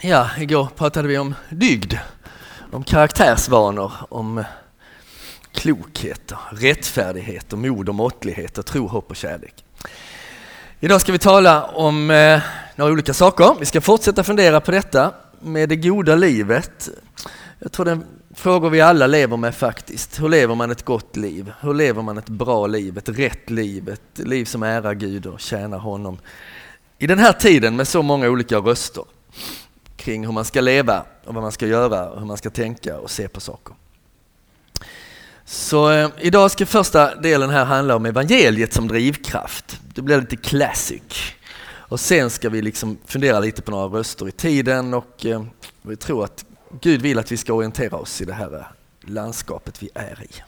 Ja, igår pratade vi om dygd, om karaktärsvanor, om klokhet, rättfärdighet, och mod och måttlighet, och tro, hopp och kärlek. Idag ska vi tala om eh, några olika saker. Vi ska fortsätta fundera på detta med det goda livet. Jag tror det är frågor vi alla lever med faktiskt. Hur lever man ett gott liv? Hur lever man ett bra liv, ett rätt liv, ett liv som ärar Gud och tjänar honom? I den här tiden med så många olika röster kring hur man ska leva och vad man ska göra och hur man ska tänka och se på saker. Så eh, idag ska första delen här handla om evangeliet som drivkraft. Det blir lite classic. Och sen ska vi liksom fundera lite på några röster i tiden och eh, vi tror att Gud vill att vi ska orientera oss i det här landskapet vi är i.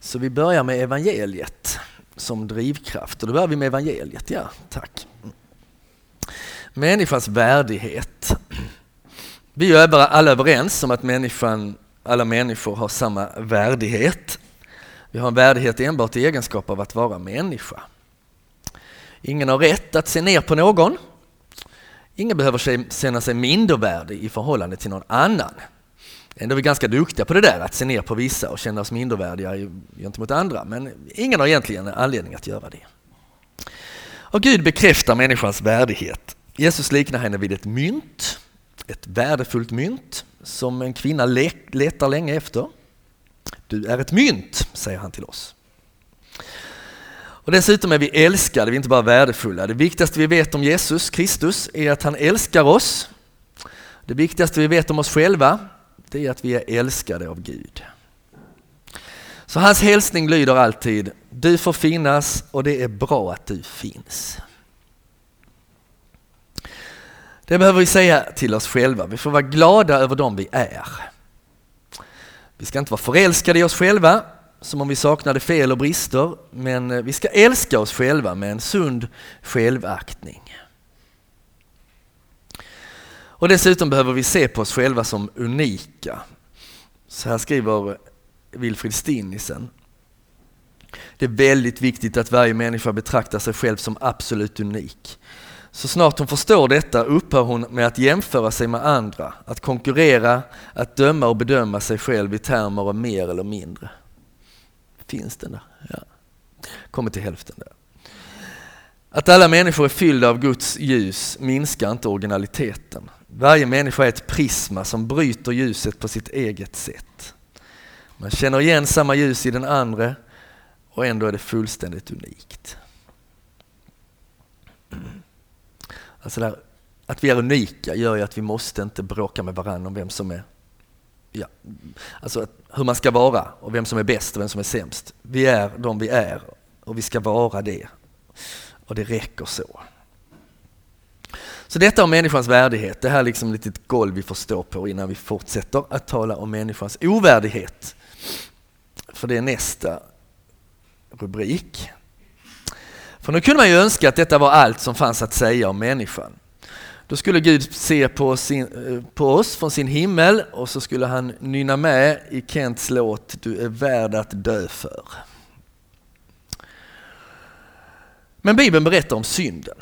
Så vi börjar med evangeliet som drivkraft och då börjar vi med evangeliet, ja tack. Människans värdighet. Vi är alla överens om att människan, alla människor har samma värdighet. Vi har en värdighet enbart i egenskap av att vara människa. Ingen har rätt att se ner på någon. Ingen behöver känna sig mindervärdig i förhållande till någon annan. Ändå är vi ganska duktiga på det där, att se ner på vissa och känna oss mindervärdiga gentemot andra. Men ingen har egentligen anledning att göra det. Och Gud bekräftar människans värdighet Jesus liknar henne vid ett mynt, ett värdefullt mynt som en kvinna letar länge efter. Du är ett mynt, säger han till oss. Och dessutom är vi älskade, vi är inte bara värdefulla. Det viktigaste vi vet om Jesus Kristus är att han älskar oss. Det viktigaste vi vet om oss själva, det är att vi är älskade av Gud. Så hans hälsning lyder alltid, du får finnas och det är bra att du finns. Det behöver vi säga till oss själva. Vi får vara glada över dem vi är. Vi ska inte vara förälskade i oss själva, som om vi saknade fel och brister, men eh, vi ska älska oss själva med en sund självaktning. Och dessutom behöver vi se på oss själva som unika. Så här skriver Wilfrid Stinnisen. Det är väldigt viktigt att varje människa betraktar sig själv som absolut unik. Så snart hon förstår detta upphör hon med att jämföra sig med andra, att konkurrera, att döma och bedöma sig själv i termer av mer eller mindre. Finns den där? Ja. Kommer till hälften där. Att alla människor är fyllda av Guds ljus minskar inte originaliteten. Varje människa är ett prisma som bryter ljuset på sitt eget sätt. Man känner igen samma ljus i den andra och ändå är det fullständigt unikt. Alltså där, att vi är unika gör ju att vi måste inte bråka med varandra om vem som är ja, alltså hur man ska vara och vem som är bäst och vem som är sämst. Vi är de vi är och vi ska vara det. Och det räcker så. Så detta om människans värdighet, det här är liksom ett litet golv vi får stå på innan vi fortsätter att tala om människans ovärdighet. För det är nästa rubrik. För nu kunde man ju önska att detta var allt som fanns att säga om människan. Då skulle Gud se på, sin, eh, på oss från sin himmel och så skulle han nynna med i Kents låt Du är värd att dö för. Men Bibeln berättar om synden.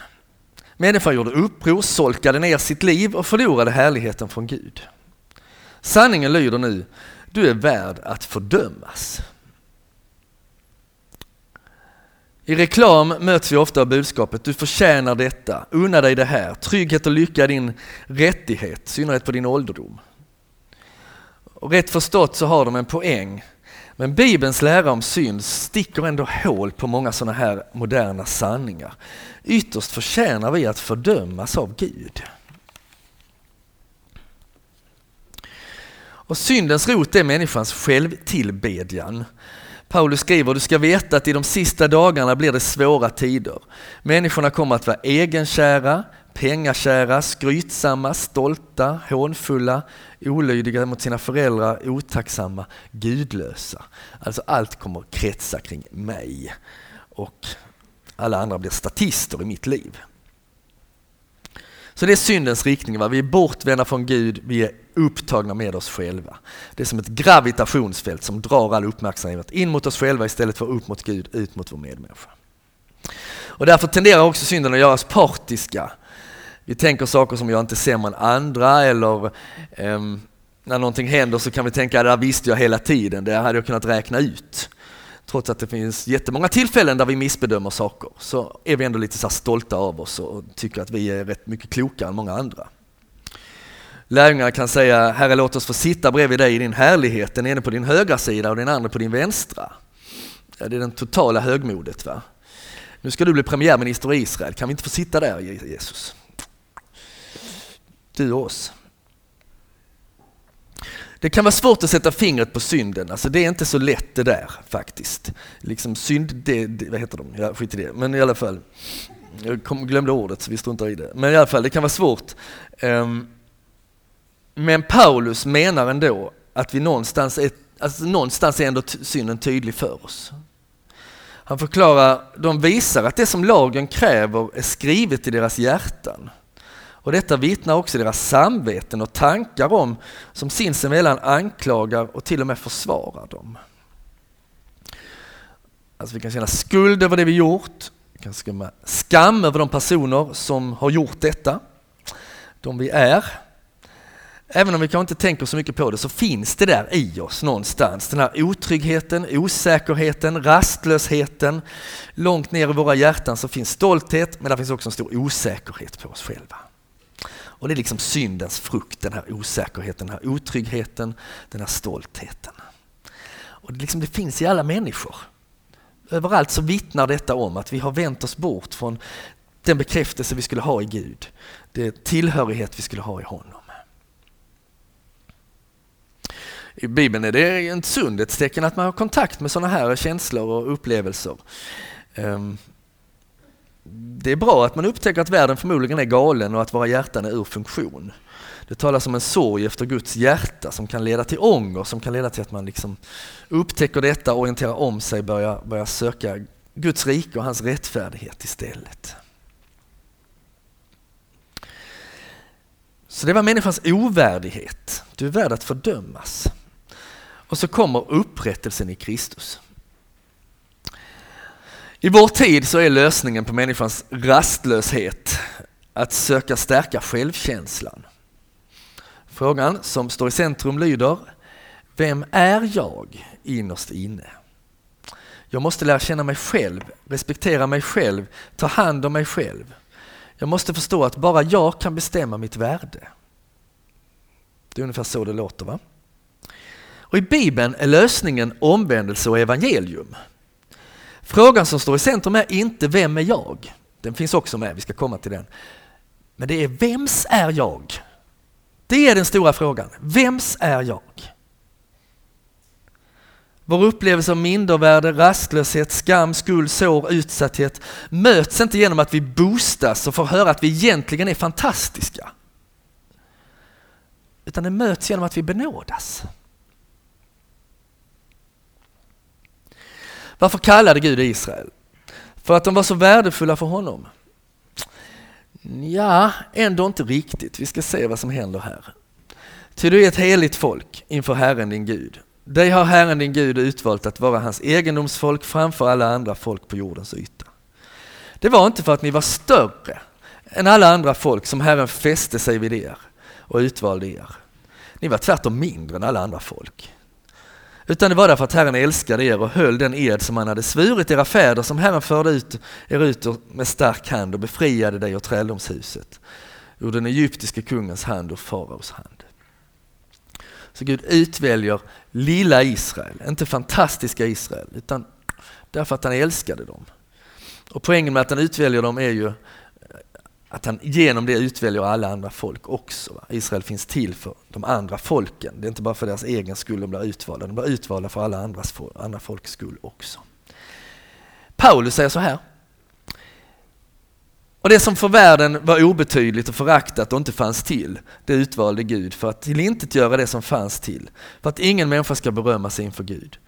Människan gjorde uppror, solkade ner sitt liv och förlorade härligheten från Gud. Sanningen lyder nu, du är värd att fördömas. I reklam möts vi ofta av budskapet du förtjänar detta, unna dig det här, trygghet och lycka är din rättighet, i synnerhet på din ålderdom. Och rätt förstått så har de en poäng, men Bibelns lära om synd sticker ändå hål på många sådana här moderna sanningar. Ytterst förtjänar vi att fördömas av Gud. Och syndens rot är människans självtillbedjan. Paulus skriver, du ska veta att i de sista dagarna blir det svåra tider. Människorna kommer att vara egenkära, pengakära, skrytsamma, stolta, hånfulla, olydiga mot sina föräldrar, otacksamma, gudlösa. Alltså allt kommer kretsa kring mig och alla andra blir statister i mitt liv. Så det är syndens riktning. Va? Vi är bortvända från Gud, vi är upptagna med oss själva. Det är som ett gravitationsfält som drar all uppmärksamhet in mot oss själva istället för upp mot Gud, ut mot vår medmänniska. Och därför tenderar också synden att göra oss partiska. Vi tänker saker som jag inte är sämre än andra eller um, när någonting händer så kan vi tänka att det visste jag hela tiden, det hade jag kunnat räkna ut. Trots att det finns jättemånga tillfällen där vi missbedömer saker så är vi ändå lite så stolta av oss och tycker att vi är rätt mycket klokare än många andra. Lärjungarna kan säga, Herre låt oss få sitta bredvid dig i din härlighet, den ene på din högra sida och den andra på din vänstra. Ja, det är den totala högmodet. Va? Nu ska du bli premiärminister i Israel, kan vi inte få sitta där Jesus? Du och oss. Det kan vara svårt att sätta fingret på synden, alltså det är inte så lätt det där faktiskt. Liksom synd, det, det, vad heter de? Ja, skit i det. Men i alla fall, jag kom, glömde ordet så vi struntar i det. Men i alla fall, det kan vara svårt. Um, men Paulus menar ändå att vi någonstans är, alltså någonstans är ändå synden tydlig för oss. Han förklarar, de visar att det som lagen kräver är skrivet i deras hjärtan. Och detta vittnar också deras samveten och tankar om som sinsemellan anklagar och till och med försvarar dem. Alltså vi kan känna skuld över det vi gjort, vi kan känna skam över de personer som har gjort detta, de vi är. Även om vi kanske inte tänker så mycket på det så finns det där i oss någonstans. Den här otryggheten, osäkerheten, rastlösheten. Långt ner i våra hjärtan så finns stolthet men det finns också en stor osäkerhet på oss själva. Och det är liksom syndens frukt, den här osäkerheten, den här otryggheten, den här stoltheten. Och det, liksom, det finns i alla människor. Överallt så vittnar detta om att vi har vänt oss bort från den bekräftelse vi skulle ha i Gud, den tillhörighet vi skulle ha i honom. I Bibeln är det ett sundhetstecken att man har kontakt med sådana här känslor och upplevelser. Ehm, det är bra att man upptäcker att världen förmodligen är galen och att våra hjärtan är ur funktion. Det talas om en sorg efter Guds hjärta som kan leda till ånger, som kan leda till att man liksom upptäcker detta, orienterar om sig, börjar, börjar söka Guds rike och hans rättfärdighet istället. Så det var människans ovärdighet. Du är värd att fördömas. Och så kommer upprättelsen i Kristus. I vår tid så är lösningen på människans rastlöshet att söka stärka självkänslan. Frågan som står i centrum lyder, vem är jag innerst inne? Jag måste lära känna mig själv, respektera mig själv, ta hand om mig själv. Jag måste förstå att bara jag kan bestämma mitt värde. Det är ungefär så det låter va? Och I Bibeln är lösningen omvändelse och evangelium. Frågan som står i centrum är inte vem är jag? Den finns också med, vi ska komma till den. Men det är vems är jag? Det är den stora frågan. Vems är jag? Vår upplevelse av mindervärde, rastlöshet, skam, skuld, sår, utsatthet möts inte genom att vi boostas och får höra att vi egentligen är fantastiska. Utan det möts genom att vi benådas. Varför kallade Gud Israel? För att de var så värdefulla för honom? Ja, ändå inte riktigt. Vi ska se vad som händer här. Ty du är ett heligt folk inför Herren din Gud. Dig har Herren din Gud utvalt att vara hans egendomsfolk framför alla andra folk på jordens yta. Det var inte för att ni var större än alla andra folk som Herren fäste sig vid er och utvalde er. Ni var tvärtom mindre än alla andra folk. Utan det var därför att Herren älskade er och höll den ed som han hade svurit era fäder som Herren förde ut er ut med stark hand och befriade dig ur träldomshuset, ur den egyptiske kungens hand och faraos hand. Så Gud utväljer lilla Israel, inte fantastiska Israel, utan därför att han älskade dem. Och poängen med att han utväljer dem är ju att han genom det utväljer alla andra folk också. Israel finns till för de andra folken. Det är inte bara för deras egen skull de blir utvalda, de blir utvalda för alla andras, andra folks skull också. Paulus säger så här. Och det som för världen var obetydligt och föraktat och inte fanns till, det utvalde Gud för att tillintetgöra göra det som fanns till, för att ingen människa ska berömma sig inför Gud.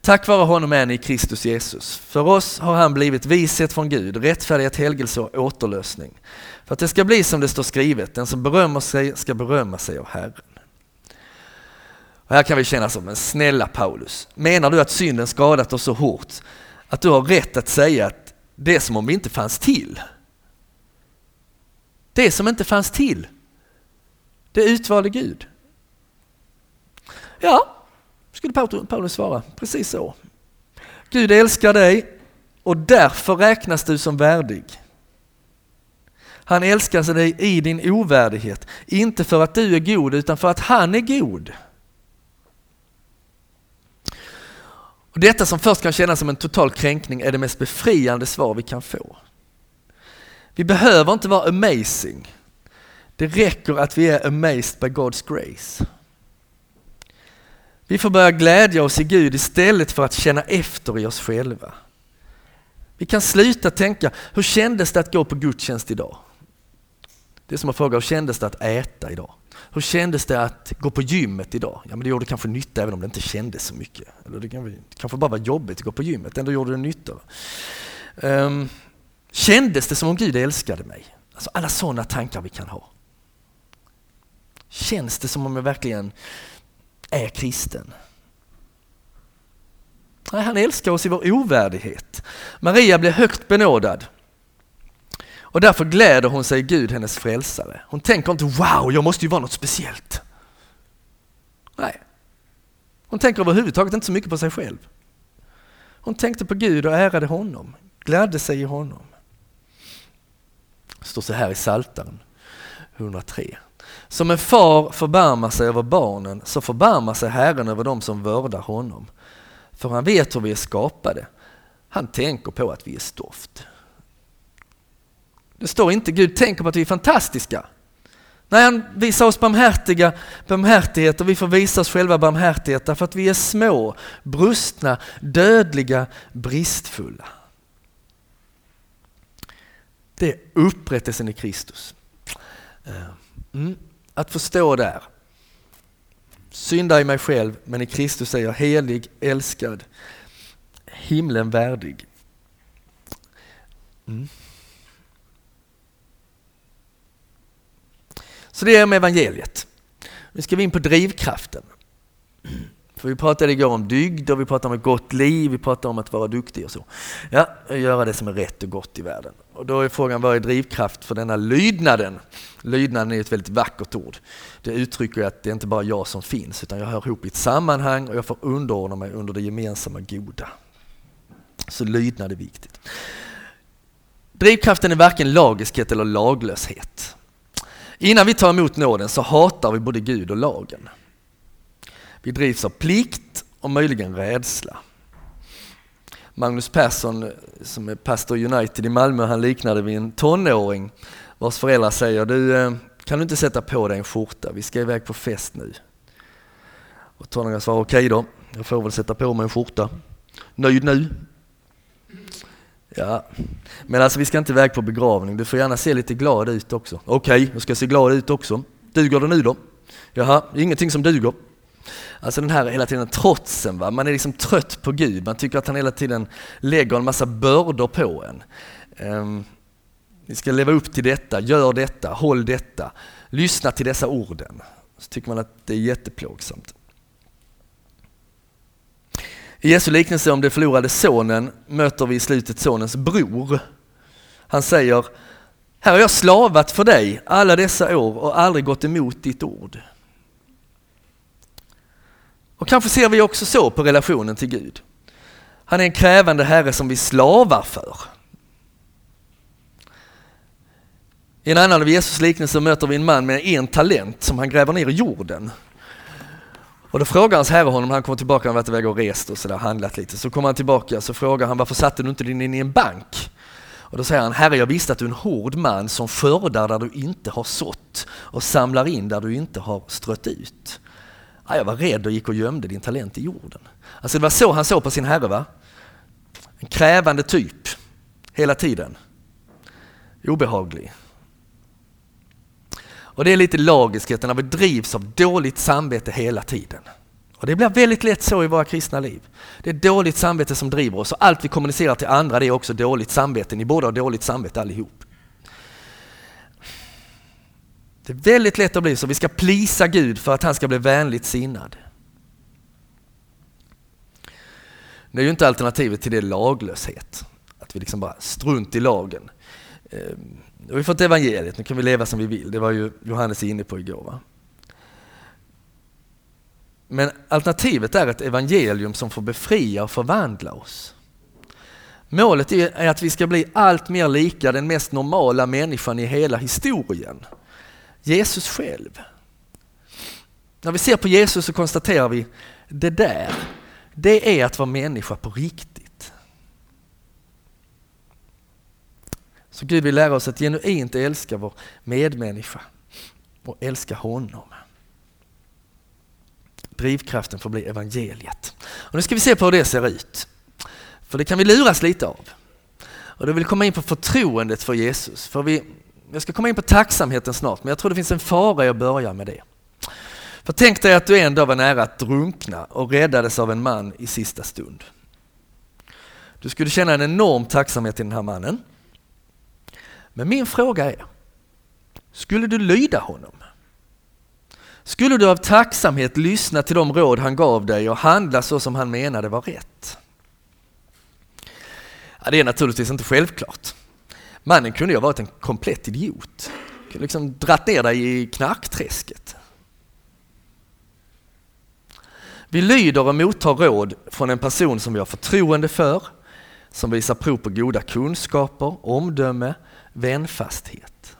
Tack vare honom är ni i Kristus Jesus. För oss har han blivit vishet från Gud, rättfärdighet, helgelse och återlösning. För att det ska bli som det står skrivet, den som berömmer sig ska berömma sig av Herren. Och här kan vi känna som, men snälla Paulus, menar du att synden skadat oss så hårt att du har rätt att säga att det är som om vi inte fanns till? Det som inte fanns till. Det utvalde Gud. Ja, skulle Paulus svara. Precis så. Gud älskar dig och därför räknas du som värdig. Han älskar dig i din ovärdighet, inte för att du är god utan för att han är god. Och detta som först kan kännas som en total kränkning är det mest befriande svar vi kan få. Vi behöver inte vara amazing. Det räcker att vi är amazed by God's grace. Vi får börja glädja oss i Gud istället för att känna efter i oss själva. Vi kan sluta tänka, hur kändes det att gå på gudstjänst idag? Det är som att fråga, hur kändes det att äta idag? Hur kändes det att gå på gymmet idag? Ja, men det gjorde kanske nytta även om det inte kändes så mycket. Eller det, kanske bara var jobbigt att gå på gymmet, ändå gjorde det nytta. Um, kändes det som om Gud älskade mig? Alltså alla sådana tankar vi kan ha. Känns det som om jag verkligen är kristen? Nej, han älskar oss i vår ovärdighet. Maria blev högt benådad och därför gläder hon sig Gud, hennes frälsare. Hon tänker inte wow, jag måste ju vara något speciellt. Nej, hon tänker överhuvudtaget inte så mycket på sig själv. Hon tänkte på Gud och ärade honom, gladde sig i honom. Det står så här i Saltaren 103. Som en far förbarmar sig över barnen så förbarmar sig Herren över dem som vördar honom. För han vet hur vi är skapade. Han tänker på att vi är stoft. Det står inte Gud tänker på att vi är fantastiska. Nej, han visar oss barmhärtiga, barmhärtighet och vi får visa oss själva barmhärtighet därför att vi är små, brustna, dödliga, bristfulla. Det är upprättelsen i Kristus. Eh, mm. Att förstå där. synda i mig själv, men i Kristus är jag helig, älskad, himlen värdig. Mm. Så det är med evangeliet. Nu ska vi in på drivkraften. För vi pratade igår om dygd och vi pratade om ett gott liv, vi pratade om att vara duktig och så. Ja, göra det som är rätt och gott i världen. Och då är frågan, vad är drivkraft för denna lydnaden? Lydnaden är ett väldigt vackert ord. Det uttrycker att det är inte bara jag som finns, utan jag hör ihop i ett sammanhang och jag får underordna mig under det gemensamma goda. Så lydnad är viktigt. Drivkraften är varken lagiskhet eller laglöshet. Innan vi tar emot nåden så hatar vi både Gud och lagen. Vi drivs av plikt och möjligen rädsla. Magnus Persson som är pastor United i Malmö, han liknade vid en tonåring vars föräldrar säger du eh, kan du inte sätta på dig en skjorta, vi ska iväg på fest nu. Och tonåringen svarar okej okay då, jag får väl sätta på mig en skjorta. Nöjd nu? Ja, men alltså vi ska inte iväg på begravning, du får gärna se lite glad ut också. Okej, okay, jag ska se glad ut också. Duger det nu då? Jaha, ingenting som duger. Alltså den här hela tiden trotsen, va? man är liksom trött på Gud, man tycker att han hela tiden lägger en massa bördor på en. Ehm, um, ni ska leva upp till detta, gör detta, håll detta, lyssna till dessa orden. Så tycker man att det är jätteplågsamt. I Jesu liknelse om den förlorade sonen möter vi i slutet sonens bror. Han säger, här har jag slavat för dig alla dessa år och aldrig gått emot ditt ord. Och kanske ser vi också så på relationen till Gud. Han är en krävande herre som vi slavar för. I en annan av Jesus liknelser möter vi en man med en talent som han gräver ner i jorden. Och då frågar hans herre honom, han kommer tillbaka, han har varit iväg och rest och sådär, handlat lite. Så kommer han tillbaka så frågar han, varför satte du inte din in i en bank? Och då säger han, herre jag visste att du är en hård man som skördar där du inte har sått och samlar in där du inte har strött ut. Ja, jag var rädd och gick och gömde din talent i jorden. Alltså det var så han såg på sin herre va? En krävande typ, hela tiden. Obehaglig. Och det är lite lagiskheten när vi drivs av dåligt samvete hela tiden. Och det blir väldigt lätt så i våra kristna liv. Det är dåligt samvete som driver oss och allt vi kommunicerar till andra det är också dåligt samvete. Ni borde ha dåligt samvete allihop. Det är väldigt lätt att bli så. Vi ska plisa Gud för att han ska bli vänligt sinnad. Det är ju inte alternativet till det laglöshet. Att vi liksom bara strunt i lagen. Ehm, nu har vi fått evangeliet, nu kan vi leva som vi vill. Det var ju Johannes inne på igår. Va? Men alternativet är ett evangelium som får befria och förvandla oss. Målet är att vi ska bli allt mer lika den mest normala människan i hela historien. Jesus själv. När vi ser på Jesus så konstaterar vi det där, det är att vara människa på riktigt. Så Gud vill lära oss att genuint älska vår medmänniska och älska honom. Drivkraften får bli evangeliet. Och nu ska vi se på hur det ser ut. För det kan vi luras lite av. Och då vill komma in på förtroendet för Jesus. För vi, jag ska komma in på tacksamheten snart, men jag tror det finns en fara i att börja med det. För tänk dig att du en dag var nära att drunkna och räddades av en man i sista stund. Du skulle känna en enorm tacksamhet till den här mannen. Men min fråga är, skulle du lyda honom? Skulle du av tacksamhet lyssna till de råd han gav dig och handla så som han menade var rätt? Ja, det är naturligtvis inte självklart. Mannen kunde ju ha varit en komplett idiot. Kunde liksom dratt ner dig i knarkträsket. Vi lyder och mottar råd från en person som vi har förtroende för, som visar prov på goda kunskaper, omdöme, vänfasthet.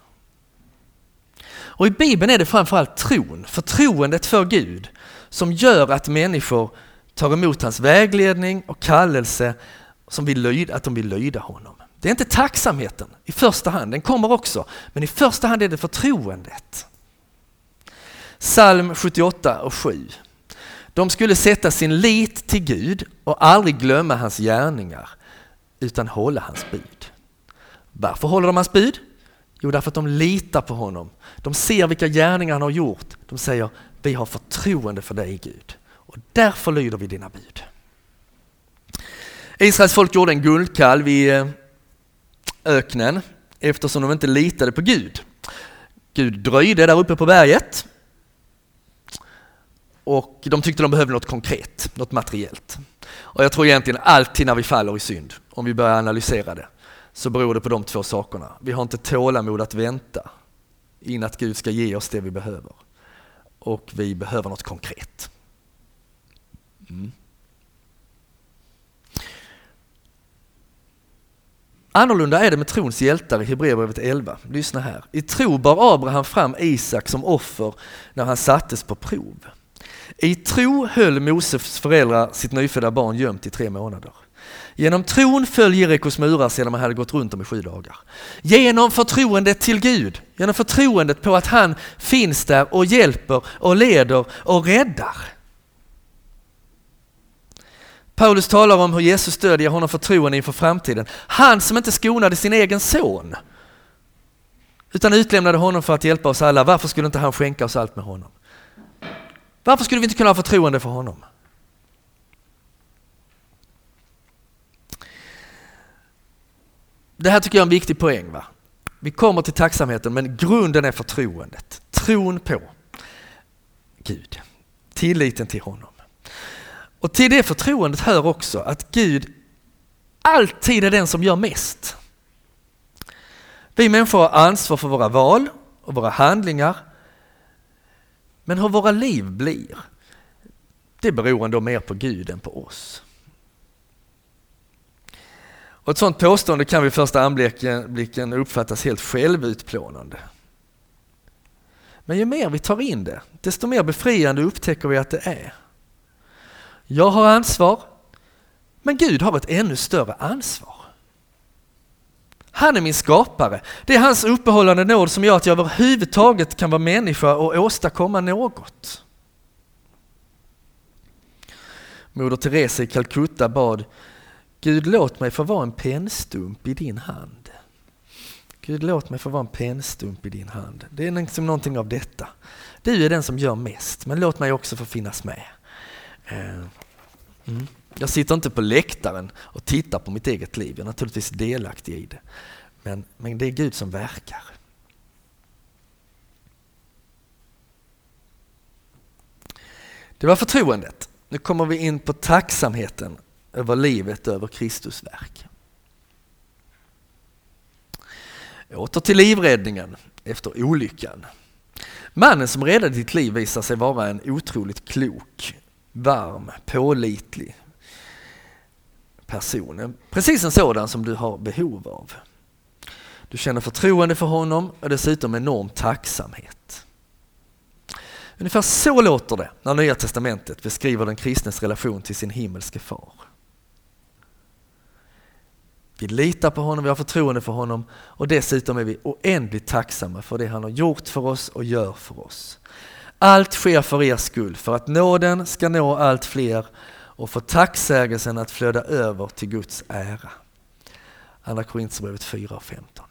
Och I Bibeln är det framförallt tron, förtroendet för Gud, som gör att människor tar emot hans vägledning och kallelse som vill lyda, att de vill lyda honom. Det är inte tacksamheten i första hand, den kommer också, men i första hand är det förtroendet. Psalm 78 och 7. De skulle sätta sin lit till Gud och aldrig glömma hans gärningar utan hålla hans bud. Varför håller de hans bud? Jo, därför att de litar på honom. De ser vilka gärningar han har gjort. De säger, vi har förtroende för dig Gud och därför lyder vi dina bud. Israels folk gjorde en guldkalv i eh, öknen eftersom de inte litade på Gud. Gud dröjde där uppe på berget och de tyckte de behövde något konkret, något materiellt. Och jag tror egentligen alltid när vi faller i synd, om vi börjar analysera det, så beror det på de två sakerna. Vi har inte tålamod att vänta in att Gud ska ge oss det vi behöver. Och vi behöver något konkret. Mm. Annorlunda är det med trons hjältar i Hebreerbrevet 11. Lyssna här. I tro bar Abraham fram Isak som offer när han sattes på prov. I tro höll Moses föräldrar sitt nyfödda barn gömt i tre månader. Genom tron föll Jerikos murar sedan man hade gått runt dem i sju dagar. Genom förtroendet till Gud, genom förtroendet på att han finns där och hjälper och leder och räddar. Paulus talar om hur Jesus stödjer honom förtroende inför framtiden. Han som inte skonade sin egen son utan utlämnade honom för att hjälpa oss alla. Varför skulle inte han skänka oss allt med honom? Varför skulle vi inte kunna ha förtroende för honom? Det här tycker jag är en viktig poäng. Va? Vi kommer till tacksamheten men grunden är förtroendet. Tron på Gud. Tilliten till honom. Och till det förtroendet hör också att Gud alltid är den som gör mest. Vi människor har ansvar för våra val och våra handlingar. Men hur våra liv blir, det beror ändå mer på Gud än på oss. Och ett sådant påstående kan vid första anblicken uppfattas helt självutplånande. Men ju mer vi tar in det, desto mer befriande upptäcker vi att det är. Jag har ansvar, men Gud har ett ännu större ansvar. Han är min skapare. Det är hans uppehållande nåd som gör att jag överhuvudtaget kan vara människa och åstadkomma något. Moder Teresa i Calcutta bad Gud låt mig få vara en pennstump i din hand. Gud låt mig få vara en pennstump i din hand. Det är liksom någonting av detta. Du är den som gör mest, men låt mig också få finnas med. Eh, mm. Jag sitter inte på läktaren och tittar på mitt eget liv, jag är naturligtvis delaktig i det. Men, men det är Gud som verkar. Det var förtroendet. Nu kommer vi in på tacksamheten över livet, över Kristus verk. Åter till livräddningen efter olyckan. Mannen som räddade ditt liv visar sig vara en otroligt klok, varm, pålitlig person. Precis en sådan som du har behov av. Du känner förtroende för honom och dessutom enorm tacksamhet. Ungefär så låter det när Nya Testamentet beskriver den kristnes relation till sin himmelske far. Vi litar på honom, vi har förtroende för honom och dessutom är vi oändligt tacksamma för det han har gjort för oss och gör för oss. Allt sker för er skull, för att nåden ska nå allt fler och för tacksägelsen att flöda över till Guds ära. Andra Korinthierbrevet 4 och 15.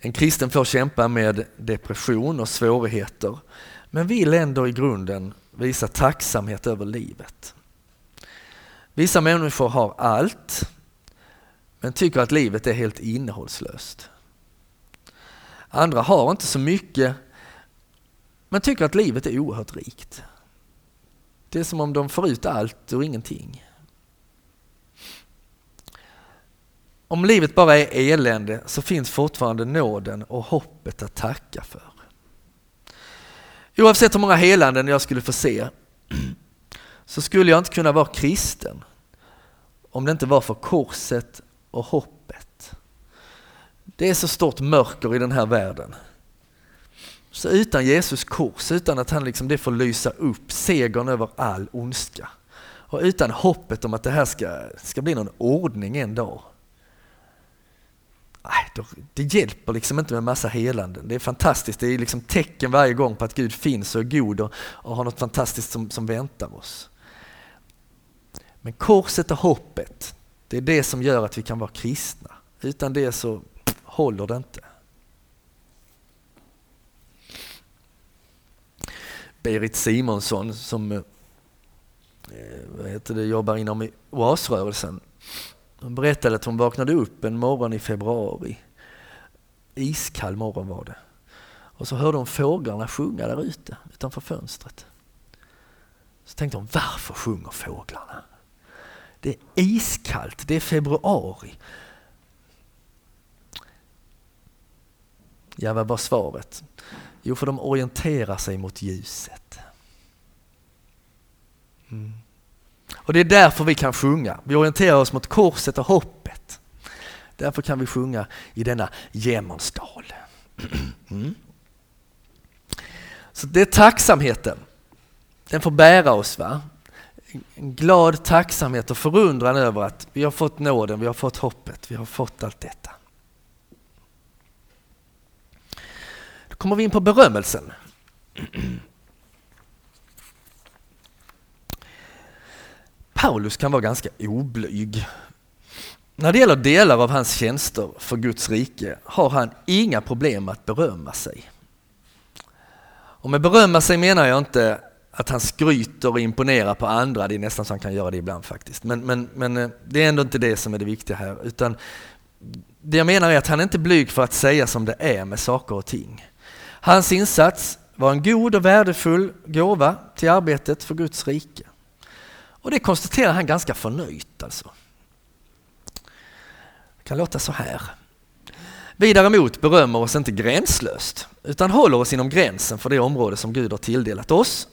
En kristen får kämpa med depression och svårigheter men vill ändå i grunden visa tacksamhet över livet. Vissa människor har allt men tycker att livet är helt innehållslöst. Andra har inte så mycket men tycker att livet är oerhört rikt. Det är som om de får ut allt ur ingenting. Om livet bara är elände så finns fortfarande nåden och hoppet att tacka för. Oavsett hur många helanden jag skulle få se så skulle jag inte kunna vara kristen om det inte var för korset och hoppet. Det är så stort mörker i den här världen. Så utan Jesus kors, utan att han liksom det får lysa upp segern över all ondska och utan hoppet om att det här ska, ska bli någon ordning en dag. Nej, det hjälper liksom inte med massa helanden. Det är fantastiskt, det är liksom tecken varje gång på att Gud finns och är god och, och har något fantastiskt som, som väntar oss. Men korset och hoppet, det är det som gör att vi kan vara kristna. Utan det så håller det inte. Berit Simonsson som eh, vad heter det, jobbar inom oasrörelsen. Hon berättade att hon vaknade upp en morgon i februari. Iskall morgon var det. Och så hörde hon fåglarna sjunga där ute utanför fönstret. Så tänkte hon, varför sjunger fåglarna? Det är iskallt, det är februari. Ja, vad var svaret? Jo, för de orienterar sig mot ljuset. Mm. Och det är därför vi kan sjunga. Vi orienterar oss mot korset och hoppet. Därför kan vi sjunga i denna Jämmernsdal. Mm. Så det är tacksamheten. Den får bära oss. va? En glad tacksamhet och förundran över att vi har fått nåden, vi har fått hoppet, vi har fått allt detta. Kommer vi in på berömmelsen. Paulus kan vara ganska oblyg. När det gäller delar av hans tjänster för Guds rike har han inga problem att berömma sig. Och med berömma sig menar jag inte att han skryter och imponerar på andra, det är nästan så han kan göra det ibland faktiskt. Men, men, men eh, det är ändå inte det som är det viktiga här. Utan det jag menar är att han är inte blyg för att säga som det är med saker och ting. Hans insats var en god och värdefull gåva till arbetet för Guds rike. Och det konstaterar han ganska förnöjt alltså. Det kan låta så här. Vi däremot berömmer oss inte gränslöst utan håller oss inom gränsen för det område som Gud har tilldelat oss,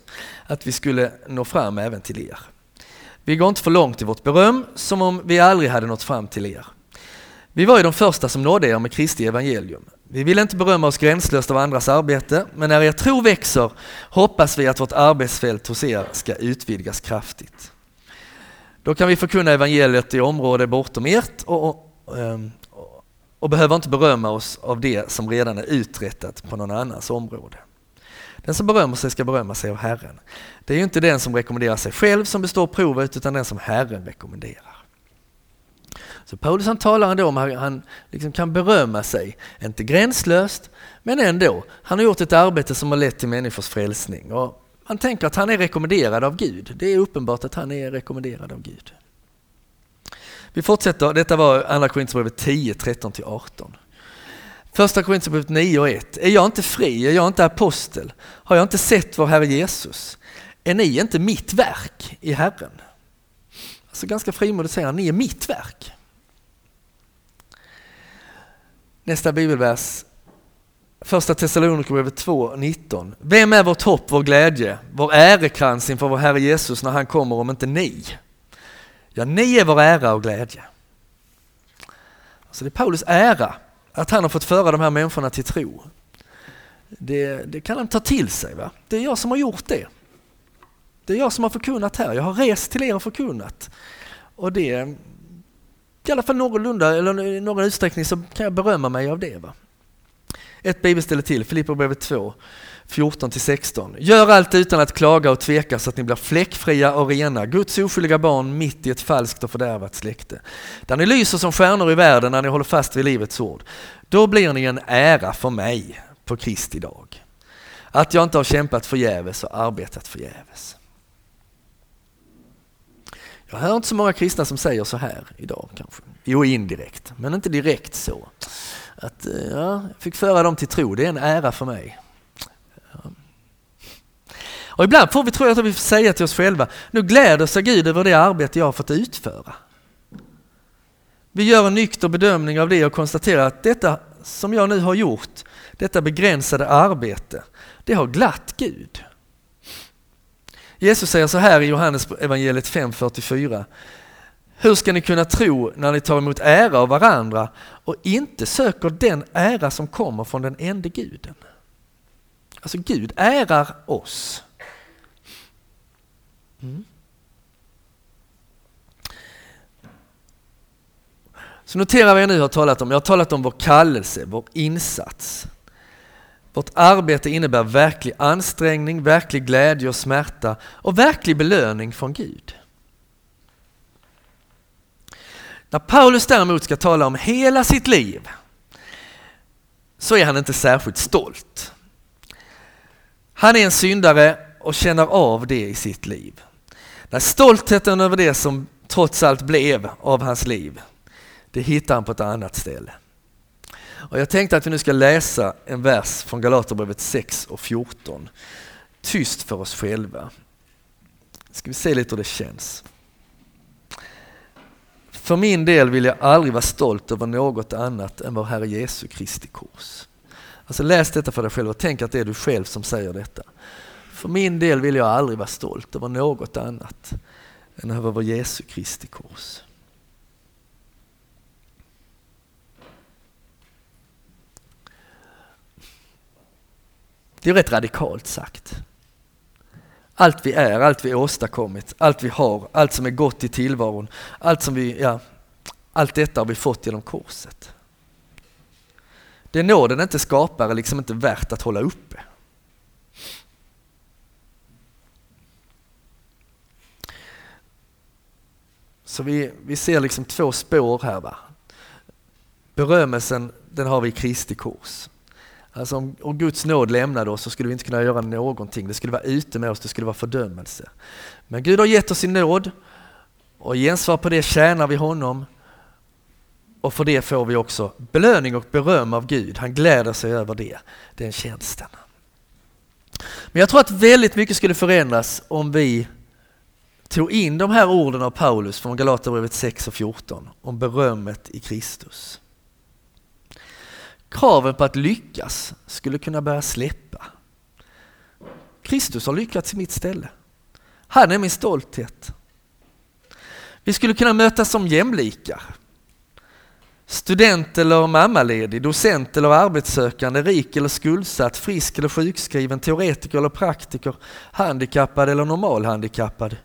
att vi skulle nå fram även till er. Vi går inte för långt i vårt beröm som om vi aldrig hade nått fram till er. Vi var ju de första som nådde er med Kristi evangelium. Vi vill inte berömma oss gränslöst av andras arbete, men när er tro växer hoppas vi att vårt arbetsfält hos er ska utvidgas kraftigt. Då kan vi förkunna evangeliet i område bortom ert och, och, och, och behöver inte berömma oss av det som redan är uträttat på någon annans område. Den som berömmer sig ska berömma sig av Herren. Det är ju inte den som rekommenderar sig själv som består provet utan den som Herren rekommenderar. Så Paulus han talar ändå om att han liksom kan berömma sig, inte gränslöst, men ändå. Han har gjort ett arbete som har lett till människors frälsning. Och man tänker att han är rekommenderad av Gud. Det är uppenbart att han är rekommenderad av Gud. Vi fortsätter, detta var Andra Korinthierbrevet 10, 13-18. Första Korinthierbrevet 9 och 1. Är jag inte fri, är jag inte apostel? Har jag inte sett vår Herre Jesus? Är ni inte mitt verk i Herren? Alltså ganska frimodigt säger han, ni är mitt verk. Nästa bibelvers, första Thessalonikerbrevet 2, 19. Vem är vårt hopp, vår glädje, vår ärekrans inför vår Herre Jesus när han kommer om inte ni? Ja, ni är vår ära och glädje. Så det är Paulus ära att han har fått föra de här människorna till tro. Det, det kan han ta till sig. Va? Det är jag som har gjort det. Det är jag som har förkunnat här. Jag har rest till er och förkunnat. Och det, i alla fall någorlunda, eller i någon utsträckning så kan jag berömma mig av det. Va? Ett bibelställe till, Filipperbrevet 2, 14-16. Gör allt utan att klaga och tveka så att ni blir fläckfria och rena, Guds oskyldiga barn mitt i ett falskt och fördärvat släkte. Där ni lyser som stjärnor i världen när ni håller fast vid livets ord. Då blir ni en ära för mig på Kristi dag. Att jag inte har kämpat förgäves och arbetat förgäves. Jag hör inte så många kristna som säger så här idag kanske. Jo, indirekt, men inte direkt så. Att eh, ja, jag fick föra dem till tro, det är en ära för mig. Och ibland får vi, tror jag att vi får säga till oss själva, nu gläder sig Gud över det arbete jag har fått utföra. Vi gör en nykter bedömning av det och konstaterar att detta som jag nu har gjort, detta begränsade arbete, det har glatt Gud. Jesus säger så här i Johannes evangeliet 5.44. Hur ska ni kunna tro när ni tar emot ära av varandra och inte söker den ära som kommer från den enda guden? Alltså Gud ärar oss. Mm. Så notera vad jag nu har talat om. Jag har talat om vår kallelse, vår insats. Vårt arbete innebär verklig ansträngning, verklig glädje och smärta och verklig belöning från Gud. När Paulus däremot ska tala om hela sitt liv så är han inte särskilt stolt. Han är en syndare och känner av det i sitt liv. När stoltheten över det som trots allt blev av hans liv, det hittar han på ett annat ställe. Och jag tänkte att vi nu ska läsa en vers från Galaterbrevet 6 och 14. Tyst för oss själva. Ska vi se lite hur det känns. För min del vill jag aldrig vara stolt över något annat än vår Herre Jesu Kristi kors. Alltså läs detta för dig själv och tänk att det är du själv som säger detta. För min del vill jag aldrig vara stolt över något annat än över vår Jesu Kristi kors. Det är rätt radikalt sagt. Allt vi är, allt vi åstadkommit, allt vi har, allt som är gott i tillvaron, allt som vi, ja, allt detta har vi fått genom korset. Det nåden inte skapar är liksom inte värt att hålla uppe. Så vi, vi ser liksom två spår här. Va? Berömmelsen den har vi i Kristi kors. Alltså om, om Guds nåd lämnade oss så skulle vi inte kunna göra någonting. Det skulle vara ute med oss, det skulle vara fördömelse. Men Gud har gett oss sin nåd och i gensvar på det tjänar vi honom och för det får vi också belöning och beröm av Gud. Han gläder sig över det, den tjänsten. Men jag tror att väldigt mycket skulle förändras om vi tog in de här orden av Paulus från Galaterbrevet 6 och 14 om berömmet i Kristus. Kraven på att lyckas skulle kunna börja släppa. Kristus har lyckats i mitt ställe. Han är min stolthet. Vi skulle kunna mötas som jämlikar. Student eller mammaledig, docent eller arbetssökande, rik eller skuldsatt, frisk eller sjukskriven, teoretiker eller praktiker, handikappad eller normalhandikappad.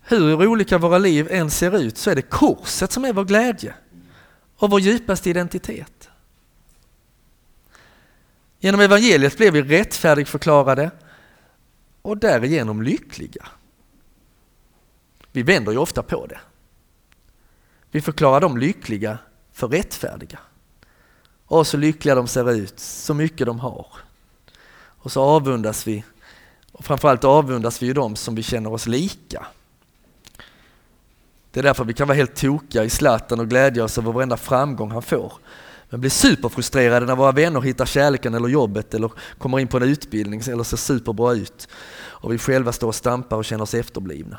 Hur olika våra liv än ser ut så är det korset som är vår glädje och vår djupaste identitet. Genom evangeliet blev vi rättfärdigförklarade och därigenom lyckliga. Vi vänder ju ofta på det. Vi förklarar dem lyckliga för rättfärdiga. Och så lyckliga de ser ut, så mycket de har. Och så avundas vi, och framförallt avundas vi ju dem som vi känner oss lika. Det är därför vi kan vara helt tokiga i Zlatan och glädja oss över varenda framgång han får. Men blir superfrustrerade när våra vänner hittar kärleken eller jobbet eller kommer in på en utbildning eller ser superbra ut och vi själva står och stampar och känner oss efterblivna.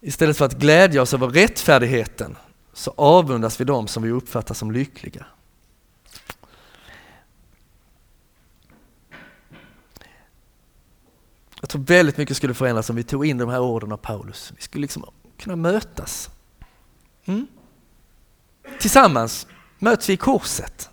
Istället för att glädja oss över rättfärdigheten så avundas vi dem som vi uppfattar som lyckliga. Jag tror väldigt mycket skulle förändras om vi tog in de här orden av Paulus. Vi skulle liksom kunna mötas. Mm. Tillsammans möts vi i korset.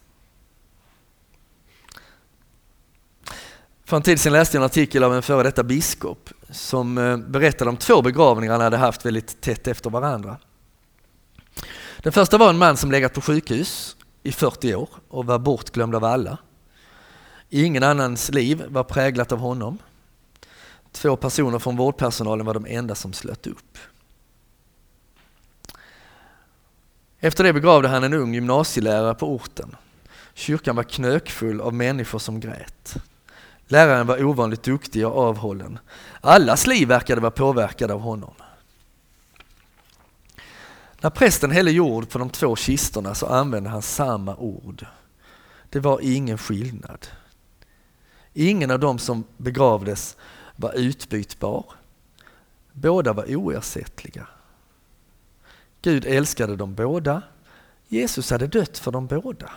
För en tid sedan läste jag en artikel av en före detta biskop som eh, berättade om två begravningar han hade haft väldigt tätt efter varandra. Den första var en man som legat på sjukhus i 40 år och var bortglömd av alla. Ingen annans liv var präglat av honom. Två personer från vårdpersonalen var de enda som slöt upp. Efter det begravde han en ung gymnasielärare på orten. Kyrkan var knökfull av människor som grät. Läraren var ovanligt duktig och avhållen. Allas liv verkade vara påverkade av honom. När prästen hällde jord på de två kistorna så använde han samma ord. Det var ingen skillnad. Ingen av dem som begravdes var utbytbar. Båda var oersättliga. Gud älskade dem båda. Jesus hade dött för dem båda.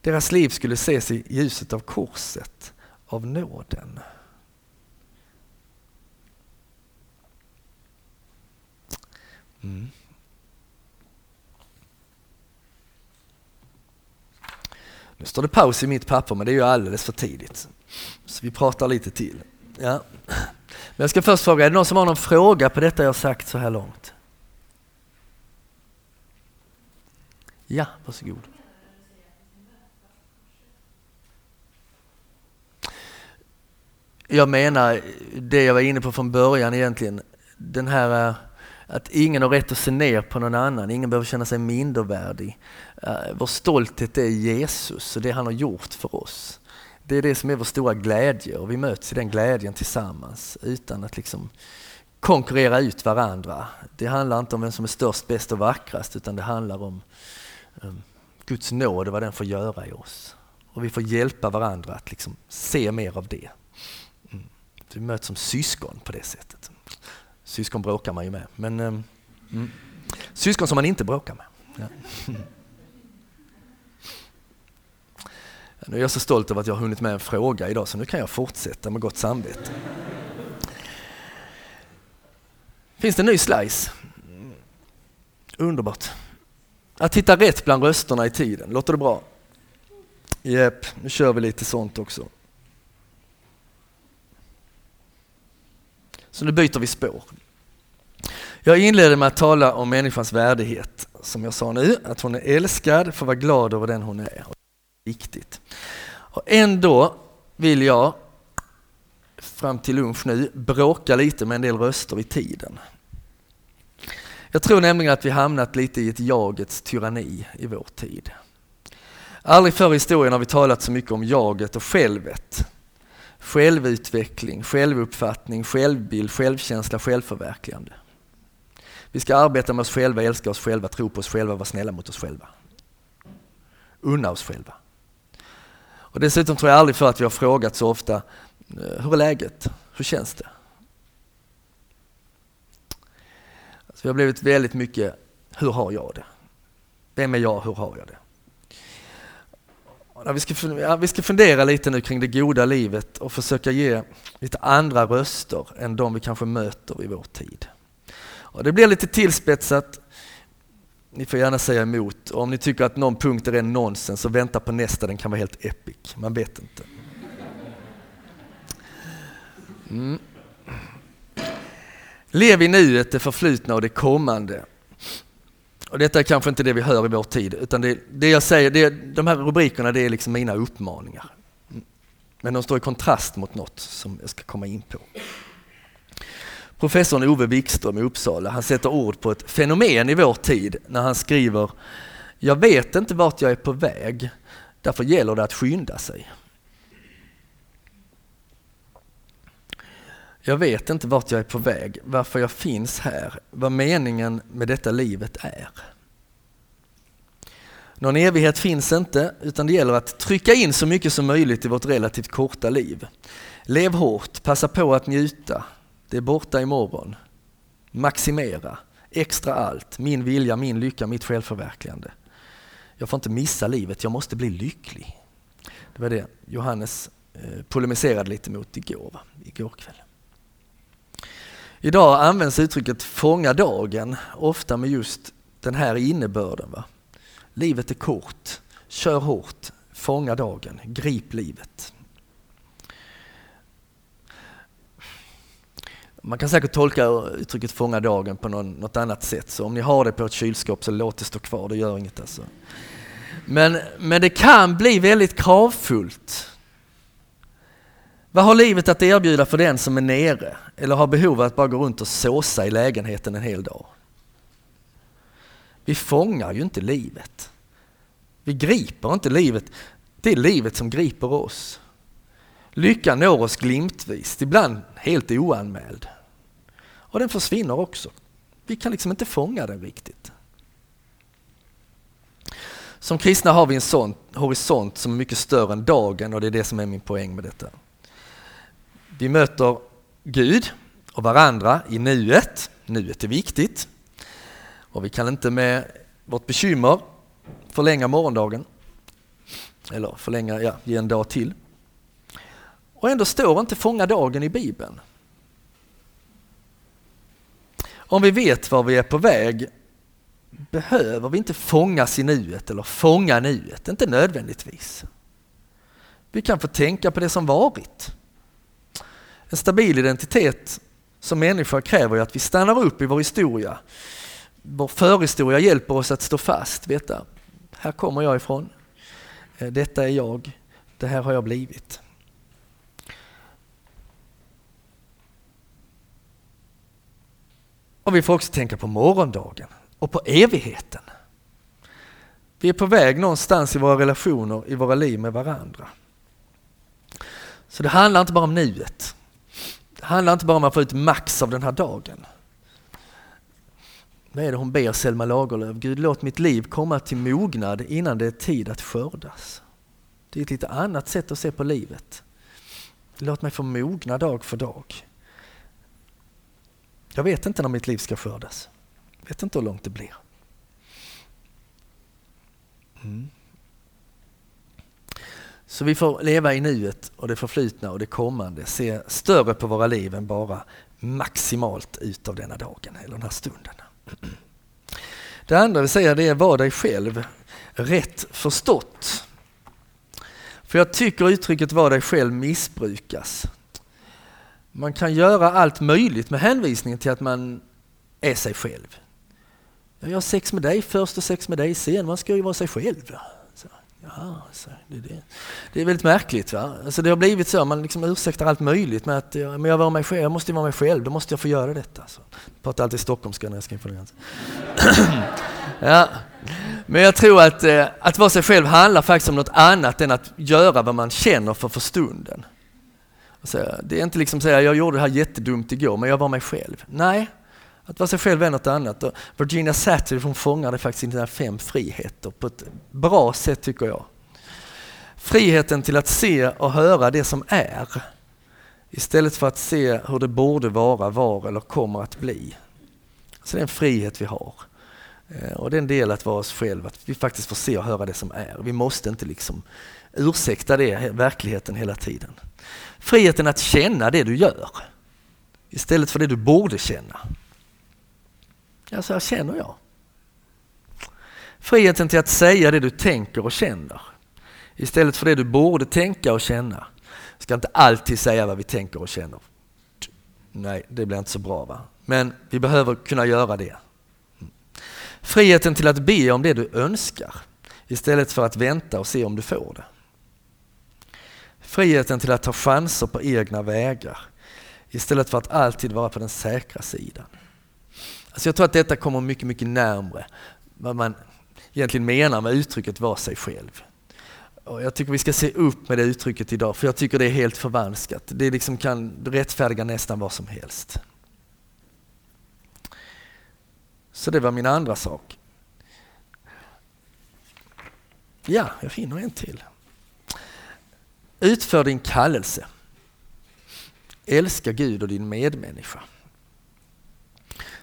Deras liv skulle ses i ljuset av korset, av nåden. Mm. Nu står det paus i mitt papper men det är ju alldeles för tidigt. Så vi pratar lite till. Ja. Men jag ska först fråga, är det någon som har någon fråga på detta jag sagt så här långt? Ja, varsågod. Jag menar det jag var inne på från början egentligen. Den här eh, att ingen har rätt att se ner på någon annan, ingen behöver känna sig mindervärdig. Eh, vår stolthet är Jesus och det han har gjort för oss. Det är det som är vår stora glädje och vi möts i den glädjen tillsammans utan att liksom konkurrera ut varandra. Det handlar inte om vem som är störst, bäst och vackrast utan det handlar om Ehm, Guds nåd och vad den får göra i oss. Och vi får hjälpa varandra att liksom se mer av det. Mm. Vi möts som syskon på det sättet. Syskon bråkar man ju med, men um, mm. syskon som man inte bråkar med. Ja. Nu är jag så stolt över att jag har hunnit med en fråga idag så nu kan jag fortsätta med gott samvete. Finns det en ny slice? Underbart. Att hitta rätt bland rösterna i tiden, låter det bra? Jep, nu kör vi lite sånt också. Så nu byter vi spår. Jag inledde med att tala om människans värdighet, som jag sa nu, att hon är älskad, får vara glad över den hon är viktigt. Och ändå vill jag, fram till lunch nu, bråka lite med en del röster i tiden. Jag tror nämligen att vi hamnat lite i ett jagets tyranni i vår tid. Aldrig förr i historien har vi talat så mycket om jaget och självet. Självutveckling, självuppfattning, självbild, självkänsla, självförverkligande. Vi ska arbeta med oss själva, älska oss själva, tro på oss själva, vara snälla mot oss själva. Unna oss själva. Och dessutom tror jag aldrig för att vi har frågat så ofta, eh, hur är läget? Hur känns det? Så vi har blivit väldigt mycket, hur har jag det? Vem är jag, hur har jag det? Vi ska, fundera, vi ska fundera lite nu kring det goda livet och försöka ge lite andra röster än de vi kanske möter i vår tid. Och det blir lite tillspetsat, ni får gärna säga emot. Och om ni tycker att någon punkt är en nonsens så vänta på nästa, den kan vara helt epic. Man vet inte. Mm. Lev i nuet, det förflutna och det kommande. Och detta är kanske inte det vi hör i vår tid, utan det, det jag säger, det, de här rubrikerna det är liksom mina uppmaningar. Men de står i kontrast mot något som jag ska komma in på. Professorn Ove Wikström i Uppsala, han sätter ord på ett fenomen i vår tid när han skriver Jag vet inte vart jag är på väg, därför gäller det att skynda sig. Jag vet inte vart jag är på väg, varför jag finns här, vad meningen med detta livet är. Någon evighet finns inte, utan det gäller att trycka in så mycket som möjligt i vårt relativt korta liv. Lev hårt, passa på att njuta, det är borta imorgon. Maximera, extra allt, min vilja, min lycka, mitt självförverkligande. Jag får inte missa livet, jag måste bli lycklig. Det var det Johannes eh, polemiserade lite mot igår, igår kväll. Idag används uttrycket fånga dagen ofta med just den här innebörden. Va? Livet är kort, kör hårt, fånga dagen, grip livet. Man kan säkert tolka uttrycket fånga dagen på någon, något annat sätt, så om ni har det på ett kylskåp så låt det stå kvar, det gör inget alltså. Men, men det kan bli väldigt kravfullt. Vad har livet att erbjuda för den som är nere eller har behov av att bara gå runt och såsa i lägenheten en hel dag? Vi fångar ju inte livet. Vi griper inte livet. Det är livet som griper oss. Lyckan når oss glimtvis, ibland helt oanmäld. Och den försvinner också. Vi kan liksom inte fånga den riktigt. Som kristna har vi en sån horisont som är mycket större än dagen och det är det som är min poäng med detta. Vi möter Gud och varandra i nuet. Nuet är viktigt. Och vi kan inte med vårt bekymmer förlänga morgondagen. Eller förlänga, ja, ge en dag till. Och ändå står inte fånga dagen i Bibeln. Om vi vet var vi är på väg behöver vi inte fångas i nuet eller fånga nuet, inte nödvändigtvis. Vi kan få tänka på det som varit. En stabil identitet som människa kräver ju att vi stannar upp i vår historia. Vår förhistoria hjälper oss att stå fast, veta, här kommer jag ifrån, eh, detta är jag, det här har jag blivit. Och vi får också tänka på morgondagen och på evigheten. Vi är på väg någonstans i våra relationer, i våra liv med varandra. Så det handlar inte bara om nuet. Det handlar inte bara om att få ut max av den här dagen. Vad är det hon ber Selma Lagerlöf? Gud låt mitt liv komma till mognad innan det är tid att skördas. Det är ett lite annat sätt att se på livet. Låt mig få mogna dag för dag. Jag vet inte när mitt liv ska skördas. Jag vet inte hur långt det blir. Mm. Så vi får leva i nuet och det förflutna och det kommande, se större på våra liv än bara maximalt ut av denna dagen eller den här stunden. Det andra vi säger det är var dig själv rätt förstått. För jag tycker uttrycket var dig själv missbrukas. Man kan göra allt möjligt med hänvisning till att man är sig själv. Jag har sex med dig först och sex med dig sen, man ska ju vara sig själv. Ja, så, det, det. det är väldigt märkligt. Va? Alltså det har blivit så, man liksom ursäktar allt möjligt med att men jag, var mig själv, jag måste vara mig själv, då måste jag få göra detta. Så. Jag pratar alltid stockholmska när jag ska inför ja. Men jag tror att, eh, att vara sig själv handlar faktiskt om något annat än att göra vad man känner för för stunden. Alltså, det är inte liksom att säga jag gjorde det här jättedumt igår men jag var mig själv. Nej, att vara sig själv är något annat. Och Virginia Satir hon fångade faktiskt sina fem friheter på ett bra sätt tycker jag. Friheten till att se och höra det som är istället för att se hur det borde vara, var eller kommer att bli. Så det är en frihet vi har. Eh, och det är en del att vara oss själva, att vi faktiskt får se och höra det som är. Vi måste inte liksom ursäkta det, verkligheten hela tiden. Friheten att känna det du gör istället för det du borde känna. Ja, så här känner jag. Friheten till att säga det du tänker och känner istället för det du borde tänka och känna. Jag ska inte alltid säga vad vi tänker och känner. Nej, det blir inte så bra va. Men vi behöver kunna göra det. Mm. Friheten till att be om det du önskar istället för att vänta och se om du får det. Friheten till att ta chanser på egna vägar istället för att alltid vara på den säkra sidan. Alltså jag tror att detta kommer mycket, mycket närmre vad man egentligen menar med uttrycket vara sig själv. Och jag tycker vi ska se upp med det uttrycket idag, för jag tycker det är helt förvanskat. Det liksom kan rättfärdiga nästan vad som helst. Så det var min andra sak. Ja, jag finner en till. Utför din kallelse. Älska Gud och din medmänniska.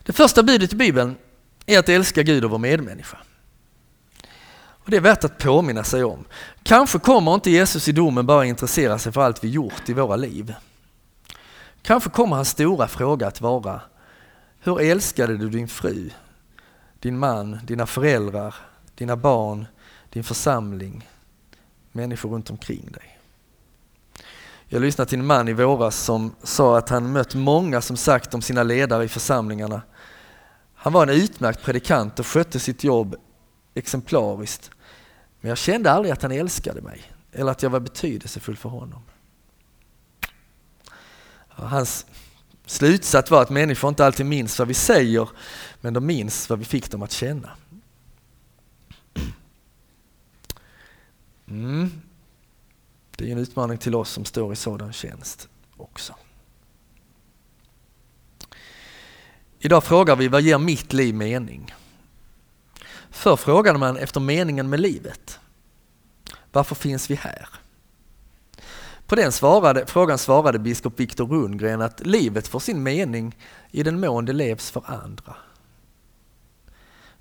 Det första budet i Bibeln är att älska Gud och vår medmänniska. Och Det är värt att påminna sig om. Kanske kommer inte Jesus i domen bara intressera sig för allt vi gjort i våra liv. Kanske kommer hans stora fråga att vara, hur älskade du din fru, din man, dina föräldrar, dina barn, din församling, människor runt omkring dig? Jag lyssnade till en man i våras som sa att han mött många som sagt om sina ledare i församlingarna. Han var en utmärkt predikant och skötte sitt jobb exemplariskt. Men jag kände aldrig att han älskade mig eller att jag var betydelsefull för honom. Hans slutsats var att människor inte alltid minns vad vi säger, men de minns vad vi fick dem att känna. Mm. Det är en utmaning till oss som står i sådan tjänst också. Idag frågar vi vad ger mitt liv mening? Förr frågade man efter meningen med livet. Varför finns vi här? På den svarade, frågan svarade biskop Viktor Rundgren att livet får sin mening i den mån det levs för andra.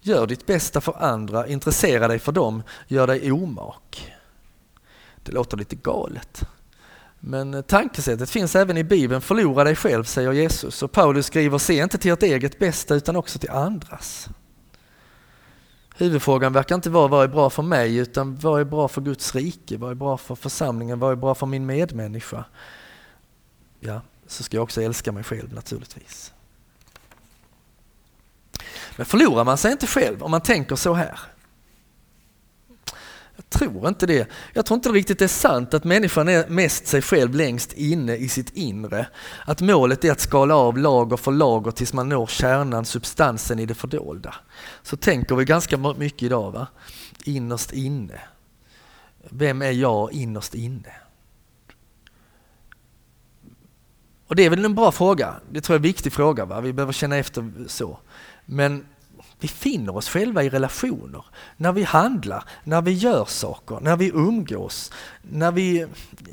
Gör ditt bästa för andra, intressera dig för dem, gör dig omak. Det låter lite galet. Men eh, tankesättet finns även i Bibeln. Förlora dig själv, säger Jesus. Och Paulus skriver, se inte till ert eget bästa utan också till andras. Huvudfrågan verkar inte vara vad är bra för mig utan vad är bra för Guds rike, vad är bra för församlingen, vad är bra för min medmänniska. Ja, så ska jag också älska mig själv naturligtvis. Men förlorar man sig inte själv om man tänker så här? Jag tror inte det. Jag tror inte riktigt det är sant att människan är mest sig själv längst inne i sitt inre. Att målet är att skala av lager för lager tills man når kärnan, substansen i det fördolda. Så tänker vi ganska mycket idag. Va? Innerst inne. Vem är jag innerst inne? Och det är väl en bra fråga. Det tror jag är en viktig fråga. Va? Vi behöver känna efter så. Men vi finner oss själva i relationer. När vi handlar, när vi gör saker, när vi umgås. När vi,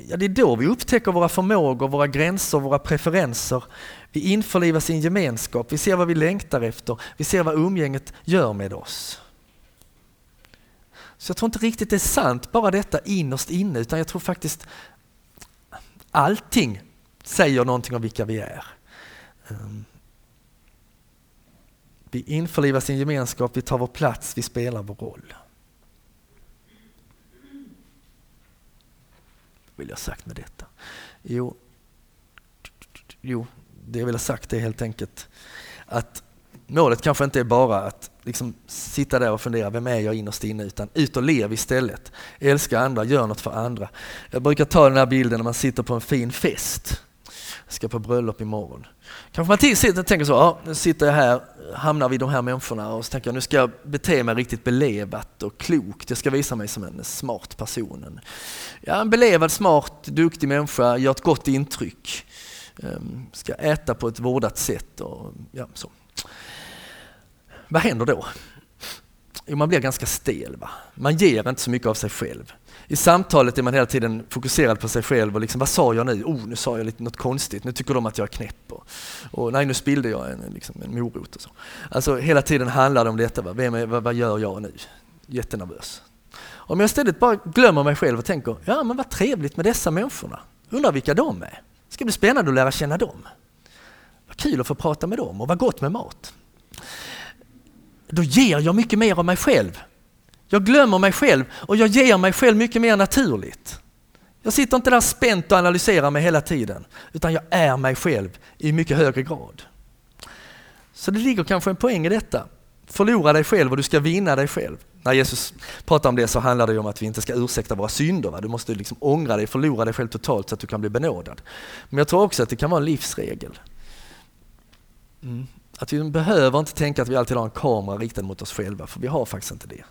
ja, det är då vi upptäcker våra förmågor, våra gränser, våra preferenser. Vi införlivas i en gemenskap, vi ser vad vi längtar efter, vi ser vad umgänget gör med oss. Så jag tror inte riktigt det är sant bara detta innerst inne, utan jag tror faktiskt allting säger någonting om vilka vi är. Um, vi införlivas i en gemenskap, vi tar vår plats, vi spelar vår roll. Vad vill jag ha sagt med detta? Jo, jo, det jag vill ha sagt är helt enkelt att målet kanske inte är bara att liksom sitta där och fundera, vem är jag innerst inne? Utan ut och lev istället. Älska andra, gör något för andra. Jag brukar ta den här bilden när man sitter på en fin fest. Jag ska på bröllop imorgon. Kanske man sitter tänker så, ja, nu sitter jag här, hamnar vid de här människorna och så tänker jag nu ska jag bete mig riktigt belevat och klokt. Jag ska visa mig som en smart person. Ja, en belevad, smart, duktig människa, gör ett gott intryck. Um, ska äta på ett vårdat sätt och ja, så. Vad händer då? Jo, man blir ganska stel. Va? Man ger inte så mycket av sig själv. I samtalet är man hela tiden fokuserad på sig själv och liksom, vad sa jag nu? Oh, nu sa jag lite något konstigt, nu tycker de att jag är knäpp. Och, och nej, nu spillde jag en, liksom, en morot och så. Alltså hela tiden handlar det om detta, va? Vem är, vad, vad gör jag nu? Jättenervös. Om jag istället bara glömmer mig själv och tänker, ja men vad trevligt med dessa människorna. Undrar vilka de är. Det ska bli spännande att lära känna dem. Vad kul att få prata med dem och vad gott med mat. Då ger jag mycket mer av mig själv jag glömmer mig själv och jag ger mig själv mycket mer naturligt. Jag sitter inte där spänt och analyserar mig hela tiden, utan jag är mig själv i mycket högre grad. Så det ligger kanske en poäng i detta. Förlora dig själv och du ska vinna dig själv. När Jesus pratar om det så handlar det om att vi inte ska ursäkta våra synder. Va? Du måste liksom ångra dig, förlora dig själv totalt så att du kan bli benådad. Men jag tror också att det kan vara en livsregel. Mm. Att vi behöver inte tänka att vi alltid har en kamera riktad mot oss själva, för vi har faktiskt inte det.